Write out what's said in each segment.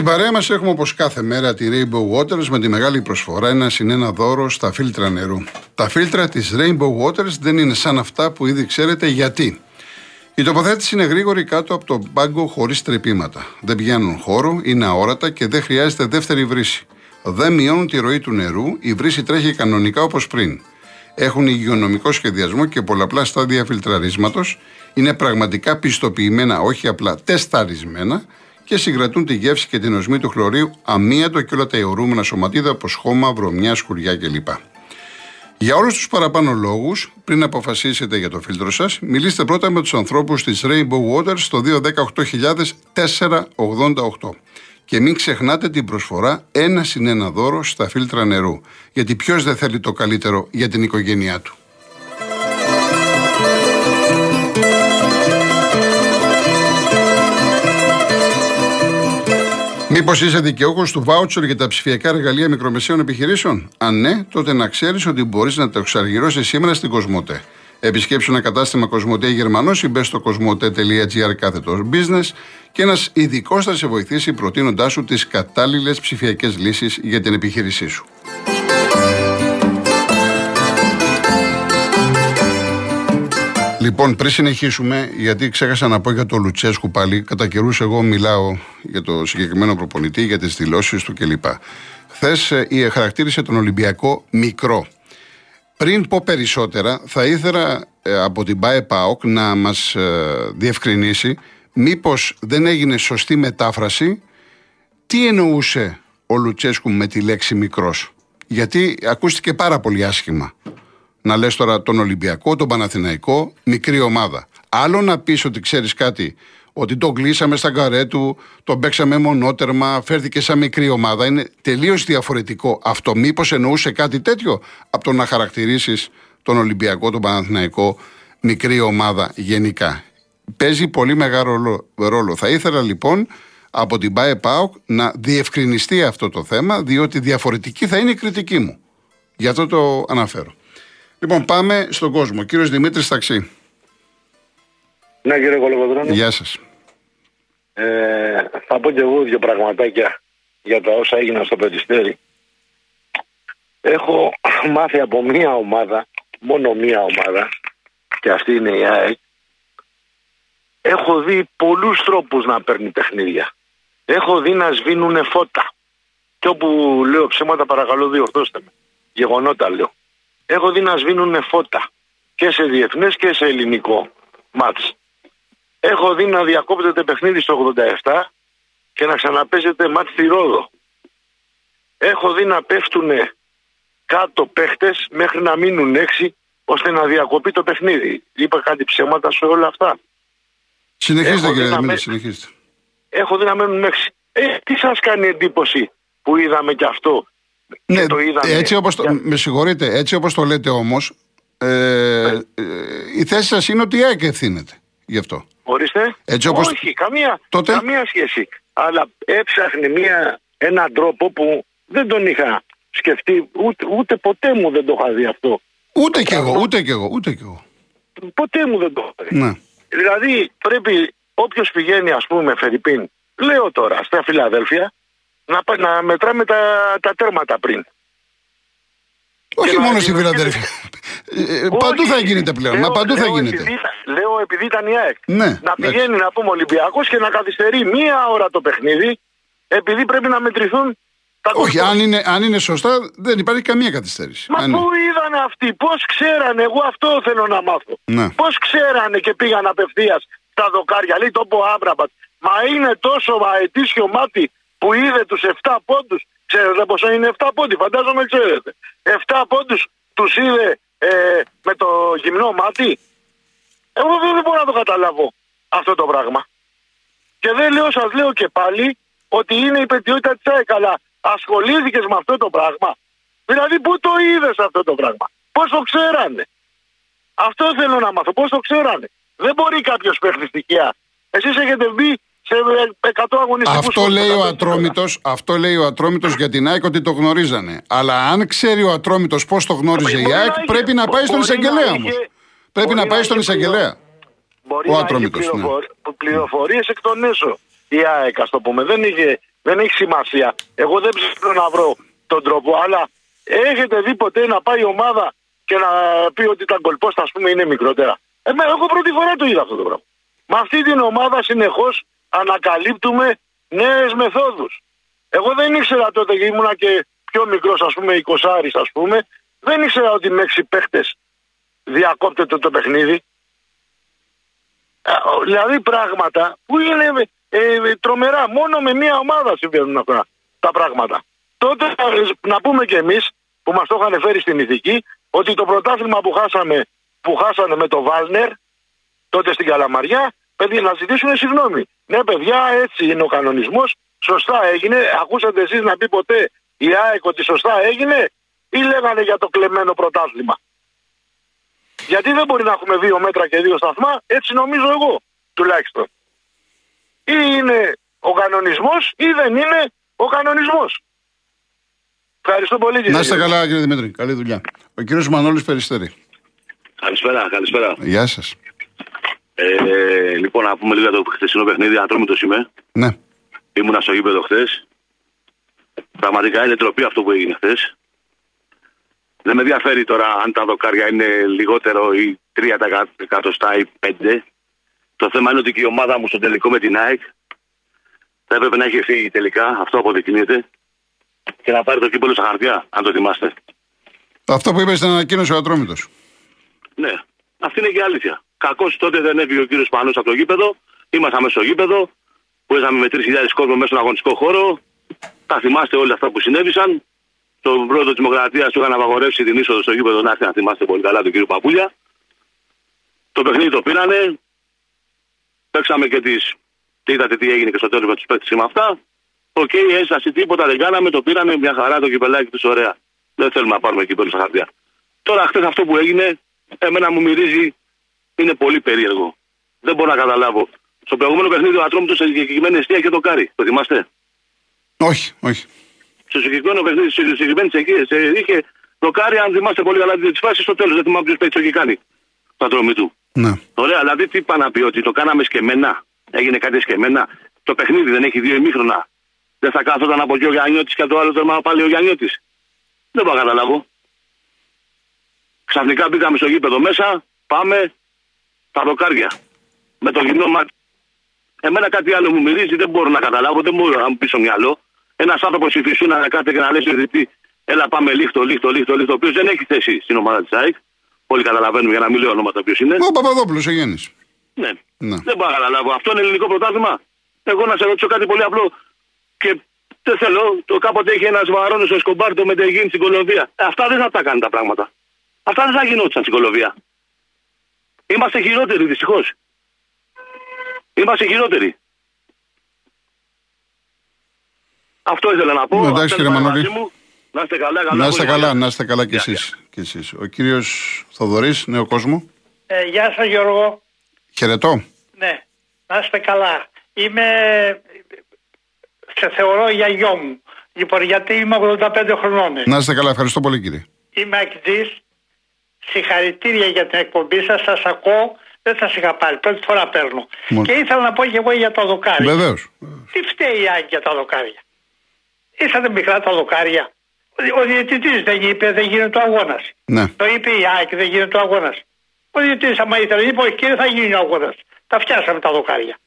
Στην παρέα μας έχουμε όπως κάθε μέρα τη Rainbow Waters με τη μεγάλη προσφορά ένα συνένα δώρο στα φίλτρα νερού. Τα φίλτρα της Rainbow Waters δεν είναι σαν αυτά που ήδη ξέρετε γιατί. Η τοποθέτηση είναι γρήγορη κάτω από τον πάγκο χωρίς τρεπήματα. Δεν πιάνουν χώρο, είναι αόρατα και δεν χρειάζεται δεύτερη βρύση. Δεν μειώνουν τη ροή του νερού, η βρύση τρέχει κανονικά όπως πριν. Έχουν υγειονομικό σχεδιασμό και πολλαπλά στάδια φιλτραρίσματος. Είναι πραγματικά πιστοποιημένα, όχι απλά τεσταρισμένα και συγκρατούν τη γεύση και την οσμή του χλωρίου αμύατο και όλα τα αιωρούμενα σωματίδα όπω χώμα, βρωμιά, σκουριά κλπ. Για όλους τους παραπάνω λόγους, πριν αποφασίσετε για το φίλτρο σας, μιλήστε πρώτα με τους ανθρώπους της Rainbow Waters στο 218.488. Και μην ξεχνάτε την προσφορά ένα συν ένα δώρο στα φίλτρα νερού. Γιατί ποιος δεν θέλει το καλύτερο για την οικογένειά του. Μήπως είσαι δικαιούχος του βάουτσερ για τα ψηφιακά εργαλεία μικρομεσαίων επιχειρήσεων; Αν ναι, τότε να ξέρεις ότι μπορείς να το εξαργυρώσεις σήμερα στην Κοσμοτέ. Επισκέψου ένα κατάστημα Κοσμοτέ Γερμανός ή μπες στο κοσμοτέ.gr κάθετος business και ένας ειδικός θα σε βοηθήσει προτείνοντάς σου τις κατάλληλες ψηφιακές λύσεις για την επιχείρησή σου. Λοιπόν, πριν συνεχίσουμε, γιατί ξέχασα να πω για το Λουτσέσκου πάλι, κατά καιρούς εγώ μιλάω για το συγκεκριμένο προπονητή, για τις δηλώσεις του κλπ. Χθες ε, χαρακτήρισε τον Ολυμπιακό μικρό. Πριν πω περισσότερα, θα ήθελα ε, από την ΠΑΕ ΠΑΟΚ να μας ε, διευκρινίσει μήπως δεν έγινε σωστή μετάφραση τι εννοούσε ο Λουτσέσκου με τη λέξη μικρός. Γιατί ακούστηκε πάρα πολύ άσχημα να λες τώρα τον Ολυμπιακό, τον Παναθηναϊκό, μικρή ομάδα. Άλλο να πεις ότι ξέρεις κάτι, ότι τον κλείσαμε στα καρέ του, τον παίξαμε μονότερμα, φέρθηκε σαν μικρή ομάδα. Είναι τελείως διαφορετικό αυτό. Μήπως εννοούσε κάτι τέτοιο από το να χαρακτηρίσεις τον Ολυμπιακό, τον Παναθηναϊκό, μικρή ομάδα γενικά. Παίζει πολύ μεγάλο ρόλο. Θα ήθελα λοιπόν από την ΠΑΕ ΠΑΟΚ να διευκρινιστεί αυτό το θέμα, διότι διαφορετική θα είναι η κριτική μου. Γι' αυτό το αναφέρω. Λοιπόν, πάμε στον κόσμο. Κύριος Δημήτρης Ταξί. Ναι, κύριε Κολοκοδρόνη. Γεια σας. Ε, θα πω και εγώ δύο πραγματάκια για τα όσα έγιναν στο Περιστέρι. Έχω μάθει από μία ομάδα, μόνο μία ομάδα, και αυτή είναι η ΑΕΚ. Έχω δει πολλούς τρόπους να παίρνει παιχνίδια. Έχω δει να σβήνουν φώτα. Και όπου λέω ψέματα παρακαλώ διορθώστε με. Γεγονότα λέω έχω δει να σβήνουν φώτα και σε διεθνές και σε ελληνικό μάτς. Έχω δει να διακόπτεται παιχνίδι στο 87 και να ξαναπέζεται μάτς στη Ρόδο. Έχω δει να πέφτουν κάτω παίχτες μέχρι να μείνουν έξι ώστε να διακοπεί το παιχνίδι. Είπα κάτι ψέματα σε όλα αυτά. Συνεχίστε κύριε Δημήτρη, συνεχίστε. Έχω δει να μένουν έξι. Ε, τι σας κάνει εντύπωση που είδαμε και αυτό ναι, το Έτσι όπως το, Με συγχωρείτε, έτσι όπως το λέτε όμως, ε, ε, η θέση σας είναι ότι η ΑΕΚ ευθύνεται γι' αυτό. Ορίστε. Έτσι όπως... Όχι, καμία, Τότε... καμία σχέση. Αλλά έψαχνε μια, έναν τρόπο που δεν τον είχα σκεφτεί, ούτε, ούτε ποτέ μου δεν το είχα δει αυτό. Ούτε κι εγώ, ούτε κι εγώ, ούτε κι εγώ. Ποτέ μου δεν το είχα δει. Ναι. Δηλαδή πρέπει όποιος πηγαίνει ας πούμε Φερρυπίν, λέω τώρα στα Φιλαδέλφια, να, να μετράμε τα, τα τέρματα πριν. Όχι μόνο στη Φιλαδέλφια. Ε, παντού θα γίνεται πλέον. Λέω, μα παντού λέω, θα γίνεται. Επειδή, λέω επειδή ήταν η ΑΕΚ. Ναι, να πηγαίνει να πούμε Ολυμπιακός και να καθυστερεί μία ώρα το παιχνίδι επειδή πρέπει να μετρηθούν τα Όχι, αν είναι, αν είναι σωστά δεν υπάρχει καμία καθυστέρηση. Μα αν πού είδανε αυτοί, πώς ξέρανε, εγώ αυτό θέλω να μάθω. Ναι. Πώς ξέρανε και πήγαν απευθείας στα δοκάρια. Λέει το πω Άμπραμπατ. Μα είναι τόσο αετήσιο μάτι που είδε τους 7 πόντους. Ξέρετε πόσο είναι 7 πόντοι, φαντάζομαι ξέρετε. 7 πόντους τους είδε ε, με το γυμνό μάτι. Εγώ δεν μπορώ να το καταλάβω αυτό το πράγμα. Και δεν λέω, σας λέω και πάλι ότι είναι η πετιότητα της ΑΕΚ, αλλά ασχολήθηκες με αυτό το πράγμα. Δηλαδή, πού το είδες αυτό το πράγμα, πώς το ξέρανε; Αυτό θέλω να μάθω, πώς το ξέρανε; Δεν μπορεί κάποιος παίχτης στοιχεία. Εσείς έχετε μπει σε 100 αγωνιστικούς αυτό λέει, ο Ατρόμητος, αυτό λέει ο Ατρόμητος για την ΑΕΚ ότι το γνωρίζανε. Αλλά αν ξέρει ο Ατρόμητος πώς το γνώριζε η ΑΕΚ, πρέπει να πάει στον εισαγγελέα όμως. Πρέπει να πάει στον εισαγγελέα. Μπορεί ο να έχει πληροφορίες εκ των έσω η ΑΕΚ, ας το πούμε. Δεν είχε Δεν έχει σημασία. Εγώ δεν ψάχνω να βρω τον τρόπο, αλλά έχετε δει ποτέ να πάει η ομάδα και να πει ότι τα γκολπόστα, ας πούμε, είναι μικρότερα. Ε, εγώ πρώτη φορά το είδα αυτό το πράγμα. Με αυτή την ομάδα συνεχώς ανακαλύπτουμε νέες μεθόδους. Εγώ δεν ήξερα τότε και ήμουνα και πιο μικρός, ας πούμε, 20 ας πούμε, δεν ήξερα ότι με έξι παίχτες διακόπτεται το παιχνίδι. Δηλαδή πράγματα που είναι ε, τρομερά. Μόνο με μία ομάδα συμβαίνουν αυτά τα πράγματα. Τότε να πούμε κι εμείς που μας το είχαν φέρει στην ηθική ότι το πρωτάθλημα που χάσαμε που χάσανε με το Βάλνερ τότε στην Καλαμαριά παιδιά να ζητήσουν συγγνώμη. Ναι παιδιά έτσι είναι ο κανονισμός. Σωστά έγινε. Ακούσατε εσείς να πει ποτέ η ΑΕΚ ότι σωστά έγινε ή λέγανε για το κλεμμένο πρωτάθλημα. Γιατί δεν μπορεί να έχουμε δύο μέτρα και δύο σταθμά, έτσι νομίζω εγώ τουλάχιστον. Ή είναι ο κανονισμός ή δεν είναι ο κανονισμός. Ευχαριστώ πολύ κύριε. Να είστε καλά κύριε Δημήτρη. Καλή δουλειά. Ο κύριος Μανώλης Περιστέρη. Καλησπέρα, καλησπέρα. Γεια σας. Ε, λοιπόν, να πούμε λίγο για το χθεσινό παιχνίδι. το είμαι. Ναι. Ήμουνα στο γήπεδο χθες. Πραγματικά είναι τροπή αυτό που έγινε χθες. Δεν με ενδιαφέρει τώρα αν τα δοκάρια είναι λιγότερο ή 3 εκατοστά ή 5. Το θέμα είναι ότι και η ομάδα μου στο τελικό με την ΑΕΚ θα έπρεπε να έχει φύγει τελικά. Αυτό αποδεικνύεται. Και να πάρει το κύπελο στα χαρτιά, αν το θυμάστε. Αυτό που είπες στην ανακοίνωση ο Ατρόμητος. Ναι, αυτή είναι και η αλήθεια. Κακώς τότε δεν έφυγε ο κύριος Πανό από το γήπεδο. Ήμασταν μέσα στο γήπεδο. Που είχαμε με 3.000 κόσμο μέσα στον αγωνιστικό χώρο. Τα θυμάστε όλα αυτά που συνέβησαν. Τον πρόεδρο της Δημοκρατίας του είχαν απαγορεύσει την είσοδο στο γήπεδο να έρθει να θυμάστε πολύ καλά τον κύριο Παπούλια. Το παιχνίδι το πήρανε. Παίξαμε και τι. Τι είδατε τι έγινε και στο τέλος με τους παίκτες με αυτά. Οκ, okay, έσταση τίποτα δεν κάναμε. Το πήραμε μια χαρά το κυπελάκι τους ωραία. Δεν θέλουμε να πάρουμε κύπελο στα χαρτιά. Τώρα χθες αυτό που έγινε, εμένα μου μυρίζει, είναι πολύ περίεργο. Δεν μπορώ να καταλάβω. Στο προηγούμενο παιχνίδι ο Ατρόμητος σε συγκεκριμένη αιστεία και το κάρι. Το θυμάστε; Όχι, όχι στο συγκεκριμένο παιχνίδι, στη συγκεκριμένη εκεί, είχε δοκάρι, αν θυμάστε πολύ καλά τη φάση, στο τέλος δεν θυμάμαι ποιος παίξει το έχει κάνει. Το δρόμο του. Ναι. Ωραία, δηλαδή τι είπα να πει, ότι το κάναμε σκεμμένα. Έγινε κάτι σκεμμένα. Το παιχνίδι δεν έχει δύο ημίχρονα. Δεν θα κάθονταν από εκεί ο Γιάννιώτης και το άλλο τέρμα πάλι ο Γιάννιώτης. Δεν μπορώ να καταλάβω. Ξαφνικά μπήκαμε στο γήπεδο μέσα, πάμε τα δοκάρια. Με το γυμνό μάτι. Εμένα κάτι άλλο μου μυρίζει, δεν μπορώ να καταλάβω, δεν μπορώ να μου πεις στο μυαλό. Ένας άνθρωπος η Φυσούνα να κάθεται και να λέει στο Έλα, πάμε λίχτο, λίχτο, λίχτο, λίχτο, ο οποίος δεν έχει θέση στην ομάδα της ΑΕΚ. Όλοι καταλαβαίνουμε για να μην λέω ονόματα ποιο είναι. Ο Παπαδόπουλος, ο Γέννη. Ναι. ναι. Δεν μπορώ να καταλάβω. Αυτό είναι ελληνικό πρωτάθλημα. Εγώ να σε ρωτήσω κάτι πολύ απλό. Και δεν θέλω, το κάποτε έχει ένας βαρόνο στο Σκομπάρτο με την στην Κολομβία. Ε, αυτά δεν θα τα κάνει τα πράγματα. Αυτά δεν θα γινόταν στην Κολομβία. Είμαστε χειρότεροι δυστυχώς. Είμαστε χειρότεροι. Αυτό ήθελα να πω. Εντάξει κύριε Μανώλη. Να είστε καλά, καλά. Να είστε καλά, να είστε καλά κι εσείς. Και εσείς. Ο κύριος Θοδωρής, νέο κόσμο. Ε, γεια σας Γιώργο. Χαιρετώ. Ναι, να είστε καλά. Είμαι, σε θεωρώ για γιο μου. Λοιπόν, γιατί είμαι 85 χρονών. Να είστε καλά, ευχαριστώ πολύ κύριε. Είμαι εκτζής. Συγχαρητήρια για την εκπομπή σας, σας ακούω. Δεν σα είχα πάρει, πρώτη φορά παίρνω. Και ήθελα να πω και εγώ για το δοκάρι. Βεβαίως. Τι φταίει η Άκη για τα δοκάρια; Ήσατε μικρά τα δοκάρια. Ο διαιτητής δεν είπε δεν γίνεται ο αγώνας. Ναι. Το είπε η ΑΕΚ δεν γίνεται ο αγώνας. Ο διαιτητής, άμα ήθελε, είπε όχι κύριε, θα γίνει ο αγώνας. Τα φτιάσαμε τα δοκάρια.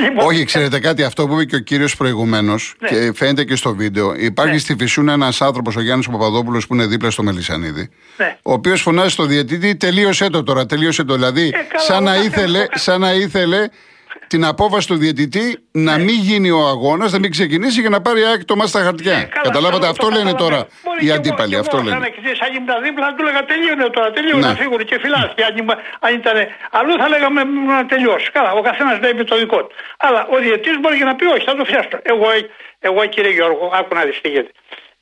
Λοιπόν, όχι, ξέρετε κάτι, αυτό που είπε και ο κύριος προηγουμένως ναι. και φαίνεται και στο βίντεο. Υπάρχει ναι. στη Φυσούνα ένας άνθρωπος, ο Γιάννης Παπαδόπουλος, που είναι δίπλα στο Μελισανίδη. Ναι. Ο οποίος φωνάζει στο διαιτητή, τελείωσε το τώρα, τελείωσε το. Δηλαδή, ε, σαν, να ήθελε, σαν να ήθελε την απόφαση του διαιτητή να ναι. μην γίνει ο αγώνας, να μην ξεκινήσει για να πάρει άκρη το μάτι στα χαρτιά. Ναι, Καταλάβατε, αυτό λένε τώρα οι αντίπαλοι. Αυτό λένε. Αν αν ήμουν δίπλα, θα του έλεγα τελείωνε τώρα, τελείωνε να φύγουν και φυλάστε. Αν, ήταν αλλού θα λέγαμε να τελειώσει. Καλά, ο καθένας λέει το δικό του. Αλλά ο διαιτητής μπορεί και να πει όχι, θα το φτιάξω. Εγώ, εγώ κύριε Γιώργο, άκου να δεις τι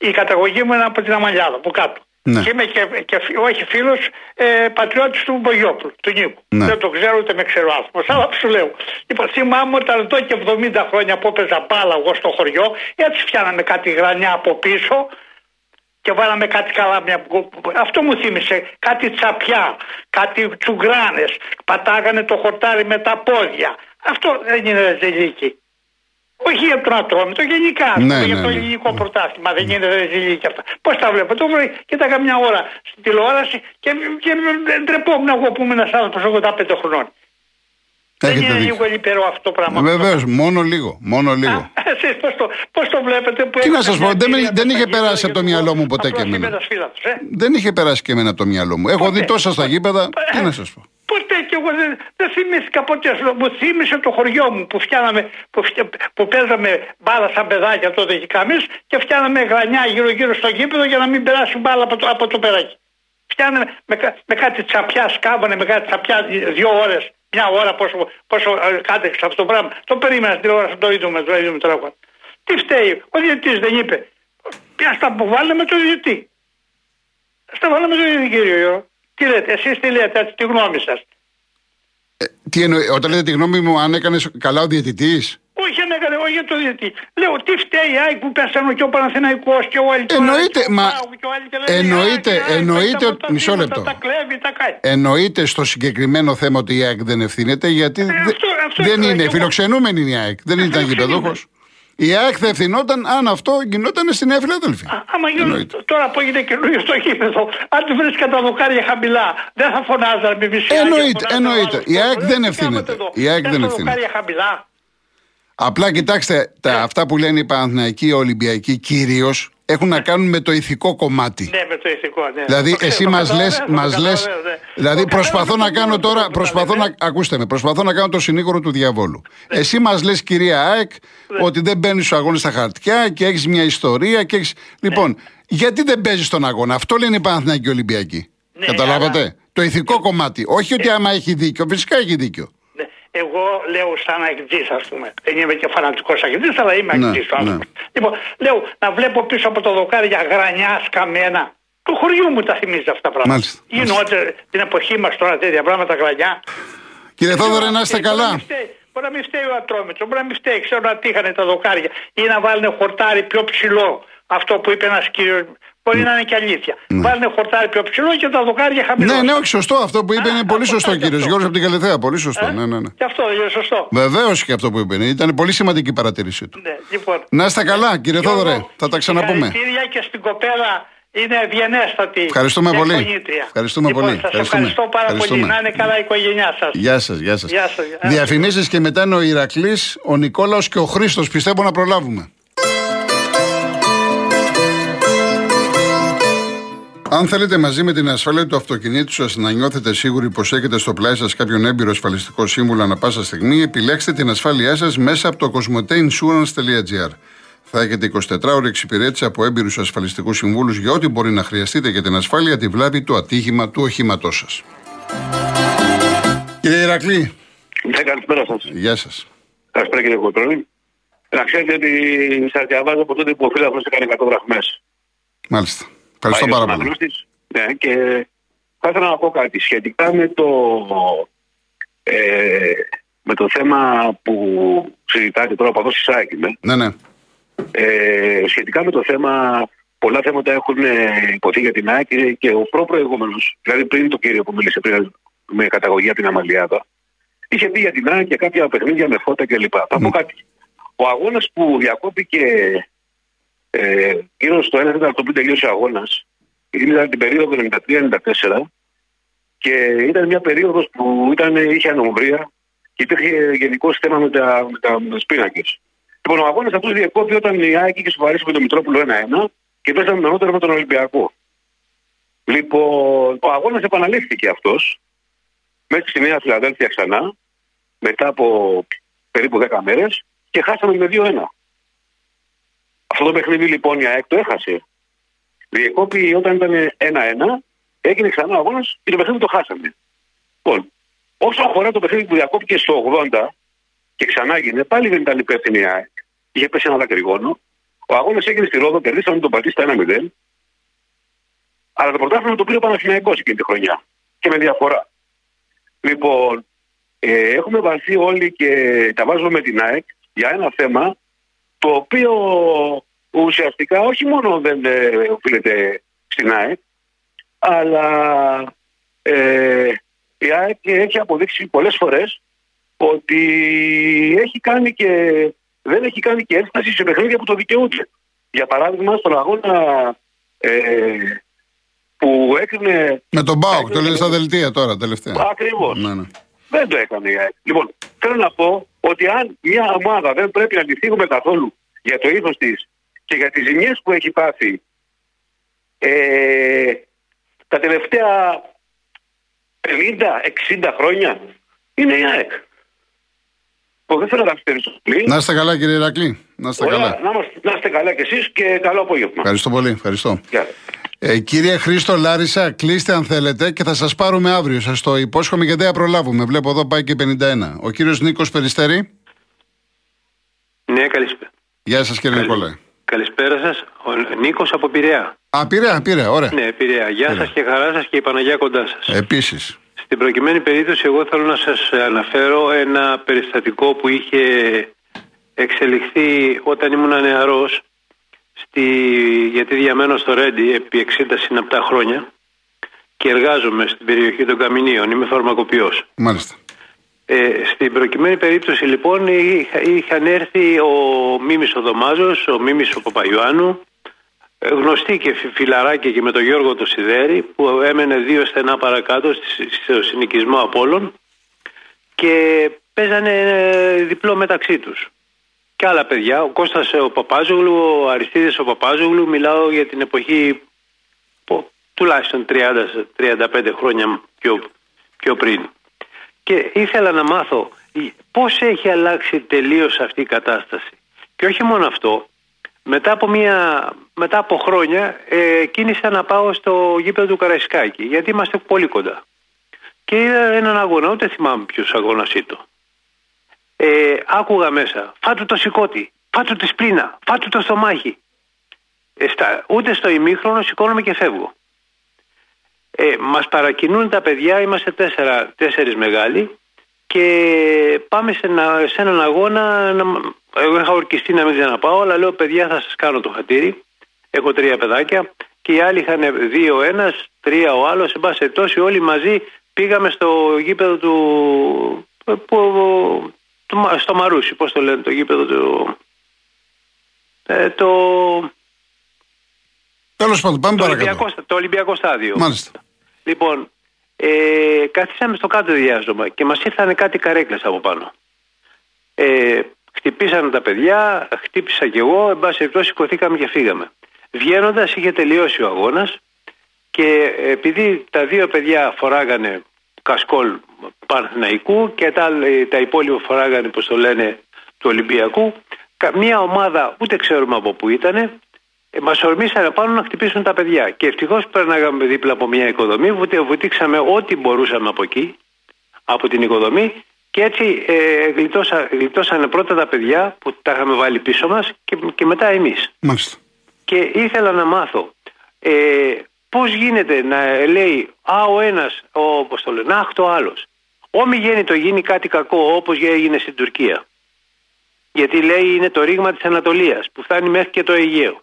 Η καταγωγή μου είναι από την Αμαλιάδα, από κάτω. Ναι. Και είμαι και, και όχι φίλος ε, πατριώτης του Μπογιόπουλου, του Νίκου. Ναι. Δεν το ξέρω ούτε με ξέρω άνθρωπος. Αλλά σου λέω. Λοιπόν, θυμάμαι όταν εδώ και 70 χρόνια που έπαιζα μπάλα εγώ στο χωριό, έτσι φτιάναμε κάτι γρανιά από πίσω και βάλαμε κάτι καλάμια. Αυτό μου θύμισε. Κάτι τσαπιά, κάτι τσουγκράνες. Πατάγανε το χορτάρι με τα πόδια. Αυτό δεν είναι ζελίκι. Όχι για τον ατρόμητο, γενικά. Ναι, για ναι, το ναι. ελληνικό πρωτάθλημα. Δεν γίνεται ρεζιλί και αυτά. Πώς τα βλέπω. Το βρω και τα καμιά ώρα στην τηλεόραση και, και ντρεπόμουν εγώ που ήμουν ένας άνθρωπος 85 χρονών. Δεν Έχετε είναι δίκιο. λίγο λυπηρό αυτό το πράγμα. Βεβαίως, μόνο λίγο. Μόνο λίγο. Εσείς πώς το, πώς το βλέπετε που Τι να έχετε σας μια πω, δεν με- εμπειρία δεν με είχε τα γήπεδα περάσει από το και μυαλό μου ποτέ απλώς και εμένα. είμαι ένας φίλαθλος, ε. Δεν είχε περάσει και εμένα το μυαλό μου. Έχω δει Ποτέ. τόσα στα γήπεδα. Τι να σας πω. Ποτέ και εγώ δεν, δεν θυμήθηκα ποτέ. Σου- Μου θύμισε το χωριό μου που, φτιάναμε, που, φτια- που παίζαμε μπάλα σαν παιδάκια τότε και καμίς και φτιάναμε γρανιά γύρω-γύρω στο γήπεδο για να μην περάσει μπάλα από το, από το περάκι. Φτιάναμε με, κα- με κάτι τσαπιά, σκάβανε με κάτι τσαπιά δύο ώρες, μια ώρα πόσο, πόσο ε, κάτεξε αυτό το πράγμα. Το περίμενα στην τηλεόραση, το είδαμε, το είδαμε τώρα. Τι φταίει, ο διαιτητής δεν είπε. Πια στα βάλουμε το διαιτητή. Στα βάλαμε το διαιτητή κύριο Γιώργο. Τι λέτε, εσείς τι λέτε, έτσι, τη γνώμη σας. Ε, τι εννοεί, όταν λέτε τη γνώμη μου, αν έκανες καλά ο διαιτητής; Όχι, αν έκανες, όχι για το διαιτητή. Λέω, τι φταίει η ΑΕΚ που πέσανε και ο Παναθηναϊκός και ο Αλτιόρας Εννοείται, και ο μα- Πάοκ και ο Άλλη και λένε, εννοείται, η ΑΕΚ, η ΑΕΚ, εννοείται τα ότι- μισό πρωταθλήματα λεπτό. Τα κλέβει, τα κάνει. Εννοείται στο συγκεκριμένο θέμα ότι η ΑΕΚ δεν ευθύνεται, γιατί δε- αυτό- αυτό δεν ήθελα κι είναι εγώ. φιλοξενούμενη είναι η ΑΕΚ. Δεν ήταν φιλοξενούμενη. Γηπεδούχο. Η ΑΕΚ θα ευθυνόταν αν αυτό γινόταν στη Νέα Φιλαδέλφια. Α, Άμα γίνει Εννοείται. τώρα που έγινε καινούριο στο γήπεδο, αν του βρίσκα τα δοκάρια χαμηλά, δεν θα φωνάζανε με μισή Εννοείται, εννοείται. Η ΑΕΚ δεν ευθύνεται. Η ΑΕΚ δεν ευθύνεται. δοκάρια χαμηλά. Απλά κοιτάξτε, τα, αυτά που λένε οι Παναθηναϊκοί, οι Ολυμπιακοί κυρίως έχουν να κάνουν με το ηθικό κομμάτι. Ναι, με το ηθικό, ναι. Δηλαδή, Το ξέρω, εσύ το μας καταλαβαίνω, λες, το μας λες, καταλαβαίνω, ναι. δηλαδή Το προσπαθώ να καταλαβαίνω, κάνω το τώρα, καταλαβαίνω, προσπαθώ ναι. να, ακούστε με, προσπαθώ να κάνω το συνήγορο του διαβόλου. Εσύ μας λες, κυρία ΑΕΚ, ότι δεν μπαίνεις στους αγώνες στα χαρτιά και έχεις μια ιστορία και έχεις... Λοιπόν, γιατί δεν παίζεις στον αγώνα, αυτό λένε οι Παναθηναϊκοί Ολυμπιακοί. Ναι, Καταλάβατε; αλλά- Το ηθικό κομμάτι. Όχι ότι άμα έχει δίκιο, φυσικά έχει δίκιο. Ναι. Εγώ λέω σαν αγκτή, ας πούμε. Δεν είμαι και φανατικός αγκτή, αλλά είμαι Ναι, αγκτή του ναι. άνθρωπου. Λοιπόν, λέω να βλέπω πίσω από το δοκάρι για γρανιά σκαμμένα. Του χωριού μου τα θυμίζει αυτά τα πράγματα. Μάλιστα, Γινόταν την εποχή μας τώρα τέτοια πράγματα γρανιά. Κύριε Θόδωρε, να είστε Μπορεί να καλά. μην φταίει- Μπορεί να μην φταίει ο Ατρόμητος, μπορεί να μην φταίει, ξέρω να τύχανε τα δοκάρια ή να βάλουν χορτάρι πιο ψηλό. Αυτό που είπε ένας κύριος. Μπορεί να είναι και αλήθεια. Βάλουν χορτάρι πιο ψηλό και τα δοκάρια χαμηλό. Ναι, ναι, όχι σωστό. Αυτό που είπε Α, είναι πολύ αυτό σωστό, ήταν κύριο αυτό. Γιώργος από την Καλυθέα. Πολύ σωστό. Ε; Ναι, ναι, ναι. Και αυτό δεν είναι σωστό. Βεβαίως και αυτό που είπε. Ήταν πολύ σημαντική η παρατήρησή του. Ναι, λοιπόν. Να είστε καλά, κύριε Γιώργο, Θόδωρε. Θα τα ξαναπούμε. Συγχαρητήρια και στην κοπέλα είναι ευγενέστατη. Ευχαριστούμε πολύ. εκφωνήτρια. Ευχαριστούμε λοιπόν, πολύ. Σας Ευχαριστούμε. ευχαριστώ πάρα Ευχαριστούμε. πολύ. Να είναι καλά η οικογένειά σας. Γεια σας, γεια σας. Γεια σας, γεια σας. Διαφημίσεις και μετά είναι ο Ηρακλής, ο Νικόλαος και ο Χρήστος. Πιστεύω να προλάβουμε. Αν θέλετε μαζί με την ασφάλεια του αυτοκινήτου σας να νιώθετε σίγουροι πως έχετε στο πλάι σας κάποιον έμπειρο ασφαλιστικό σύμβουλο ανα πάσα στιγμή, επιλέξτε την ασφάλειά σας μέσα από το cosmoteinsurance.gr. Θα έχετε 24 ώρε εξυπηρέτηση από έμπειρους ασφαλιστικούς συμβούλους για ό,τι μπορεί να χρειαστείτε για την ασφάλεια, τη βλάβη του ατύχημα του οχήματός σας. Κύριε Ηρακλή, Ναι, καλησπέρα σας. γεια σας. Καλησπέρα κύριε Κοτρώνη. Να ξέρετε ότι σας διαβάζω από τότε που ο φίλο έκανε 100 δραχμές. Μάλιστα. Ευχαριστώ πάρα πολύ. Ναι, και θα ήθελα να πω κάτι σχετικά με το, ε, με το θέμα που συζητάτε τώρα από εδώ στη ΣΑΚ είμαι. Ναι, ναι. Ε, σχετικά με το θέμα, πολλά θέματα έχουν ε, υποθεί για την ΑΕΚ και- και ο προ-προηγούμενος, δηλαδή πριν το κύριο που μίλησε πριν με καταγωγή από την Αμαλιάδα, είχε πει για την ΑΕΚ και κάποια παιχνίδια με φώτα κλπ. Θα πω κάτι. Ο αγώνας που διακόπηκε ε, γύρω στο 1 τέταρτο πριν τελείωσε ο αγώνας, ήταν την περίοδο 93-94 και ήταν μια περίοδος που ήταν, είχε ανομβρία και υπήρχε γενικό θέμα με, τα, με, τα, με τους πίνακες. Λοιπόν, ο αγώνας αυτός διεκόπη όταν η ΑΕΚ είχε σοβαρήσει με τον Μητρόπουλο 1-1 και πέσαμε νεότερο με τον Ολυμπιακό. Λοιπόν, ο αγώνας επαναλήφθηκε αυτός μέχρι στη Νέα Φιλαδέλφια ξανά μετά από περίπου 10 μέρες και χάσαμε με 2-1. Αυτό το παιχνίδι λοιπόν η ΑΕΚ το έχασε. Διεκόπη όταν ήταν 1-1, έγινε ξανά ο αγώνας και το παιχνίδι το χάσαμε. Λοιπόν, όσο αφορά το παιχνίδι που διακόπηκε στο 80 και ξανά έγινε, πάλι δεν ήταν υπεύθυνη η ΑΕΚ. Είχε πέσει ένα δακρυγόνο. Ο αγώνας έγινε στη Ρόδο, κερδίσαμε τον Πατίστα 1-0. Αλλά το πρωτάθλημα το πήρε ο Παναθηναϊκός εκείνη τη χρονιά. Και με διαφορά. Λοιπόν, ε, έχουμε βαλθεί όλοι και τα βάζουμε με την ΑΕΚ για ένα θέμα το οποίο ουσιαστικά όχι μόνο δεν ε, οφείλεται στην ΑΕΚ, αλλά ε, η ΑΕΚ έχει αποδείξει πολλές φορές ότι έχει κάνει και δεν έχει κάνει και ένσταση σε παιχνίδια που το δικαιούνται. Για παράδειγμα, στον αγώνα ε, που έκρινε. Με τον Μπάουκ, το λέει στα δελτία τώρα τελευταία. Ακριβώς. Ναι, ναι. Δεν το έκανε η ΑΕΚ. Λοιπόν, θέλω να πω ότι αν μια ομάδα δεν πρέπει να τη θίγουμε καθόλου για το ήθο της και για τις ζημιές που έχει πάθει ε, τα τελευταία 50-60 χρόνια, είναι η ΑΕΚ. Εγώ δεν θέλω να καθυστερήσω πολύ. Να είστε καλά, κύριε Ηρακλή. Να είστε Ωραία, καλά. Να, είμαστε, να είστε καλά κι εσείς και καλό απόγευμα. Ευχαριστώ πολύ. Ευχαριστώ. Γεια. Ε, κύριε Χρήστο Λάρισα, κλείστε αν θέλετε και θα σας πάρουμε αύριο. Σας το υπόσχομαι γιατί δεν προλάβουμε. Βλέπω εδώ πάει και 51. Ο κύριος Νίκος Περιστέρη. Ναι, καλησπέρα. Γεια σας, κύριε Καλη- Νικόλαε. Καλησπέρα σας. Ο Νίκος από Πειραιά. Α, πήρε, πήρε, ωραία. Ναι, Πειραιά. Γεια σας και χαρά σας και η Παναγία κοντά σας. Επίσης. Στην προκειμένη περίπτωση, εγώ θέλω να σας αναφέρω ένα περιστατικό που είχε εξελιχθεί όταν ήμουν νεαρός. Στη... Γιατί διαμένω στο Ρέντι επί 60 συναπτά χρόνια και εργάζομαι στην περιοχή των Καμινίων. Είμαι φαρμακοποιός. Μάλιστα. Ε, στην προκειμένη περίπτωση λοιπόν είχα- είχαν έρθει ο Μίμης ο Δωμάζος, ο Μίμης ο Παπαϊωάννου, ε, γνωστοί και φι- φιλαράκια και με τον Γιώργο το Σιδέρη που έμενε δύο στενά παρακάτω στη- στο συνοικισμό Απόλλων και παίζανε ε, διπλό μεταξύ τους. Και άλλα παιδιά, ο Κώστας ο Παπάζογλου, ο Αριστίδης ο Παπάζογλου, μιλάω για την εποχή πω, τουλάχιστον 30-35 χρόνια πιο, πιο πριν. Και ήθελα να μάθω η- πώς έχει αλλάξει τελείως αυτή η κατάσταση. Και όχι μόνο αυτό, μετά από, μια, μετά από χρόνια ε, κίνησα να πάω στο γήπεδο του Καραϊσκάκη, γιατί είμαστε πολύ κοντά. Και είδα έναν αγώνα, ούτε θυμάμαι ποιος αγώνας ήταν. Ε, άκουγα μέσα, φάτου το σηκώτη, φάτου τη σπλήνα, φάτου το στομάχι. Ε, στα, ούτε στο ημίχρονο σηκώνομαι και φεύγω. Ε, μας παρακινούν τα παιδιά, είμαστε τέσσερα, τέσσερις μεγάλοι και πάμε σε, ένα, σε έναν αγώνα, να, εγώ είχα ορκιστεί να μην ξαναπάω, αλλά λέω παιδιά θα σας κάνω το χατήρι, έχω τρία παιδάκια και οι άλλοι είχαν δύο ο ένας, τρία ο άλλος, εν πάση περιπτώσει όλοι μαζί πήγαμε στο γήπεδο του, που, του Μα- στο Μαρούσι, πώς το λένε το γήπεδο του, ε, το, Τέλος πάντων, πάμε το, παρακάτω. Ολυμπιακό, το Ολυμπιακό στάδιο. Μάλιστα. Λοιπόν, ε, καθίσαμε στο κάτω διάστημα και μας ήρθαν κάτι καρέκλες από πάνω. Ε, χτυπήσανε τα παιδιά, χτύπησα κι εγώ, εν πάση περιπτώσει σηκωθήκαμε και φύγαμε. Βγαίνοντας είχε τελειώσει ο αγώνας και επειδή τα δύο παιδιά φοράγανε κασκόλ Παναθηναϊκού και τα, τα υπόλοιπα φοράγανε, πώς το λένε, του Ολυμπιακού, κα- μια ομάδα ούτε ξέρουμε από πού ήτανε, ε, Μας ορμήσανε πάνω να χτυπήσουν τα παιδιά. Και ευτυχώς περνάγαμε δίπλα από μια οικοδομή, βουτε- βουτήξαμε ό,τι μπορούσαμε από εκεί, από την οικοδομή, και έτσι ε, γλιτώσα, γλιτώσανε πρώτα τα παιδιά που τα είχαμε βάλει πίσω μας και, και μετά εμείς. Μάλιστα. Και ήθελα να μάθω ε, πώς γίνεται να λέει Α, ο ένα, όπω το λένε, Αχ, το άλλος. Όμοι γίνει το γίνει κάτι κακό, όπως έγινε στην Τουρκία. Γιατί λέει είναι το ρήγμα της Ανατολίας που φτάνει μέχρι και το Αιγαίο.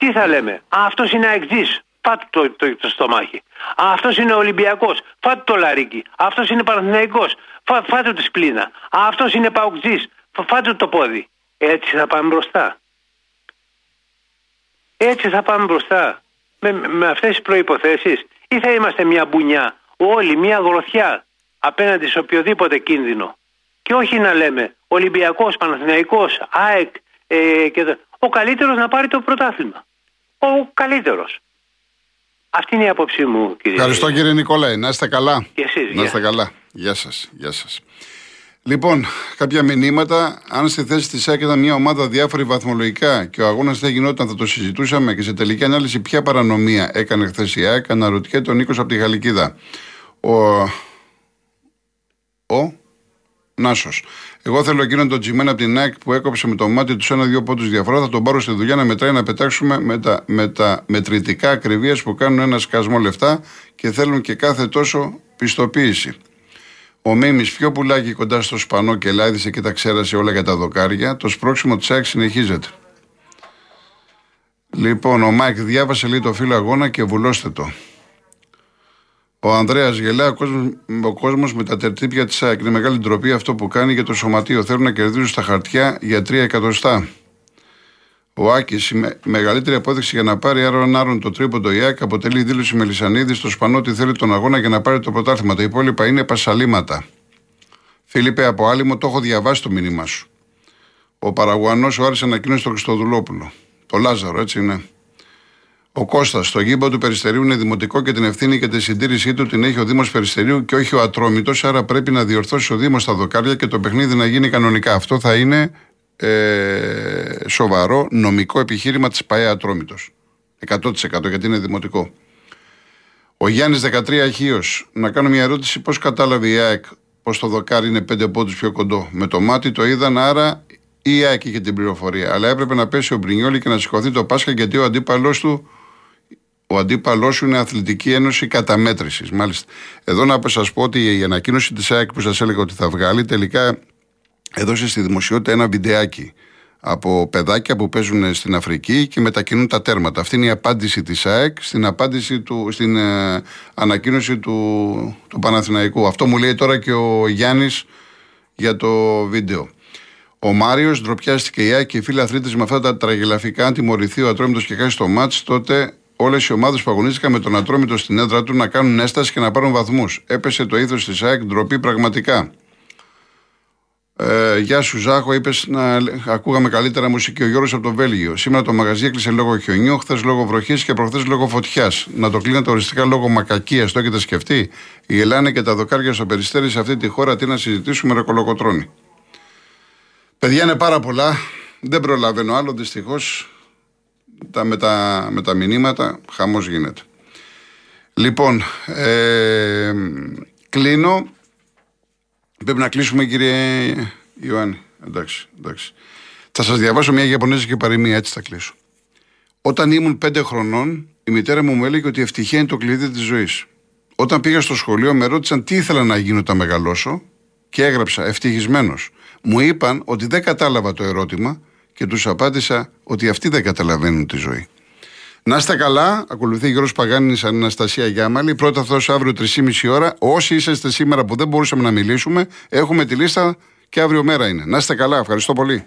Τι θα λέμε, Α, αυτός είναι αεξής. Φάτε το, το, το στομάχι. Α, αυτός είναι Ολυμπιακός. Φάτε το λαρίκι. Αυτός είναι Παναθηναϊκός. Φά, φάτε τη σπλήνα. Α, αυτός είναι Παουκτζή. Φάτε το πόδι. Έτσι θα πάμε μπροστά. Έτσι θα πάμε μπροστά. Με, με αυτές τις προϋποθέσεις ή θα είμαστε μια μπουνιά, όλοι μια γροθιά απέναντι σε οποιοδήποτε κίνδυνο. Και όχι να λέμε Ολυμπιακός, Παναθηναϊκός, ΑΕΚ ε, και το- ο καλύτερος να πάρει το πρωτάθλημα. Ο καλύτερος. Αυτή είναι η άποψή μου κύριε. Ευχαριστώ κύριε Νικολάη. Να είστε καλά. Και εσείς, Να γεια. είστε καλά. Γεια σας. Γεια σας. Λοιπόν, κάποια μηνύματα. Αν στη θέση της ΑΕΚ ήταν μια ομάδα διάφορη βαθμολογικά και ο αγώνας δεν γινόταν, θα το συζητούσαμε και σε τελική ανάλυση ποια παρανομία έκανε χθες η ΑΕΚ, αναρωτιέται ο Νίκος από τη Γαλλικίδα. Ο. Ο. Νάσος. Εγώ θέλω εκείνον τον Τζιμένα από την ΑΕΚ που έκοψε με το μάτι τους ένα-δύο πόντους διαφορά. Θα τον πάρω στη δουλειά να μετράει να πετάξουμε με τα, με τα μετρητικά ακριβίας που κάνουν ένα σκασμό λεφτά και θέλουν και κάθε τόσο πιστοποίηση. Ο Μίμης ποιο πουλάκι κοντά στο Σπανό και λάδισε και τα ξέρασε όλα για τα δοκάρια. Το σπρώξιμο της ΑΕΚ συνεχίζεται. Λοιπόν, ο Μάικ διάβασε λίγο το φύλλο αγώνα και βουλώστε το. Ο Ανδρέας γελά, ο κόσμο ο κόσμος με τα τερτύπια της ΑΕΚ. Είναι μεγάλη ντροπή αυτό που κάνει για το σωματείο. Θέλουν να κερδίζουν στα χαρτιά για 3 εκατοστά. Ο Άκης, η με, μεγαλύτερη απόδειξη για να πάρει άρον άρον το τρίποντο η ΑΕΚ αποτελεί δήλωση Μελισσανίδης στο Σπανό ότι θέλει τον αγώνα για να πάρει το πρωτάθλημα. Τα υπόλοιπα είναι πασαλείμματα. Φίλιππε, από άλλη μου το έχω διαβάσει το μήνυμά σου. Ο Παραγουανό ο Άρης ανακοίνωσε τον Χριστοδουλόπουλο. Το Λάζαρο, έτσι είναι. Ο Κώστας, το γήπο του Περιστερίου είναι δημοτικό και την ευθύνη και τη συντήρησή του την έχει ο Δήμος Περιστερίου και όχι ο Ατρόμητος. Άρα πρέπει να διορθώσει ο Δήμος τα δοκάρια και το παιχνίδι να γίνει κανονικά. Αυτό θα είναι ε, σοβαρό νομικό επιχείρημα της ΠαΕ Ατρόμητος. 100% γιατί είναι δημοτικό. Ο Γιάννης 13 Αχίο, να κάνω μια ερώτηση: Πώς κατάλαβε η ΑΕΚ πως το δοκάρι είναι 5 πόντους πιο κοντό; Με το μάτι το είδαν, άρα η ΑΕΚ είχε την πληροφορία. Αλλά έπρεπε να πέσει ο Μπρινιόλη και να σηκωθεί το Πάσχα γιατί ο αντίπαλός του ο αντίπαλός σου είναι Αθλητική Ένωση Καταμέτρησης. Μάλιστα. Εδώ να σας πω ότι η ανακοίνωση της ΑΕΚ που σας έλεγα ότι θα βγάλει τελικά έδωσε στη δημοσιότητα ένα βιντεάκι από παιδάκια που παίζουν στην Αφρική και μετακινούν τα τέρματα. Αυτή είναι η απάντηση της ΑΕΚ στην, απάντηση του, στην ε, ανακοίνωση του, του Παναθηναϊκού. Αυτό μου λέει τώρα και ο Γιάννης για το βίντεο. Ο Μάριος ντροπιάστηκε η ΑΕΚ και οι φίλοι αθλήτες με αυτά τα τραγελαφικά. Αν τιμωρηθεί ο Ατρόμητος και χάσει το μάτς, τότε όλες οι ομάδες που αγωνίστηκαν με τον Ατρόμητο στην έδρα του να κάνουν έσταση και να πάρουν βαθμούς. Έπεσε το ήθο της ΑΕΚ, ντροπή πραγματικά. Ε, γεια σου, Ζάχο. Είπες να ακούγαμε καλύτερα μουσική. Ο Γιώργος από το Βέλγιο. Σήμερα το μαγαζί έκλεισε λόγω χιονιού, χθες λόγω βροχής και προχθές λόγω φωτιάς. Να το κλείνετε οριστικά λόγω μακακία. Το έχετε σκεφτεί; Η Ελλάδα και τα δοκάρια στο περιστέρι σε αυτή τη χώρα τι να συζητήσουμε ρε κολοκοτρόνη. Παιδιά είναι πάρα πολλά. Δεν προλαβαίνω άλλο δυστυχώς. Τα, με, τα, με τα μηνύματα χαμός γίνεται. Λοιπόν, ε, κλείνω Πρέπει να κλείσουμε, κύριε Ιωάννη. Εντάξει, εντάξει. Θα σας διαβάσω μια Ιαπωνέζικη παροιμία, έτσι θα κλείσω. Όταν ήμουν πέντε χρονών, η μητέρα μου μου έλεγε ότι η ευτυχία είναι το κλειδί της ζωής. Όταν πήγα στο σχολείο, με ρώτησαν τι ήθελα να γίνω όταν μεγαλώσω και έγραψα ευτυχισμένος. Μου είπαν ότι δεν κατάλαβα το ερώτημα και τους απάντησα ότι αυτοί δεν καταλαβαίνουν τη ζωή. Να είστε καλά. Ακολουθεί Γιώργος Παγάνης Αναστασία Γιάμαλη. Πρώτα θα αύριο 3,5 ώρα. Όσοι είσαστε σήμερα που δεν μπορούσαμε να μιλήσουμε, έχουμε τη λίστα και αύριο μέρα είναι. Να είστε καλά. Ευχαριστώ πολύ.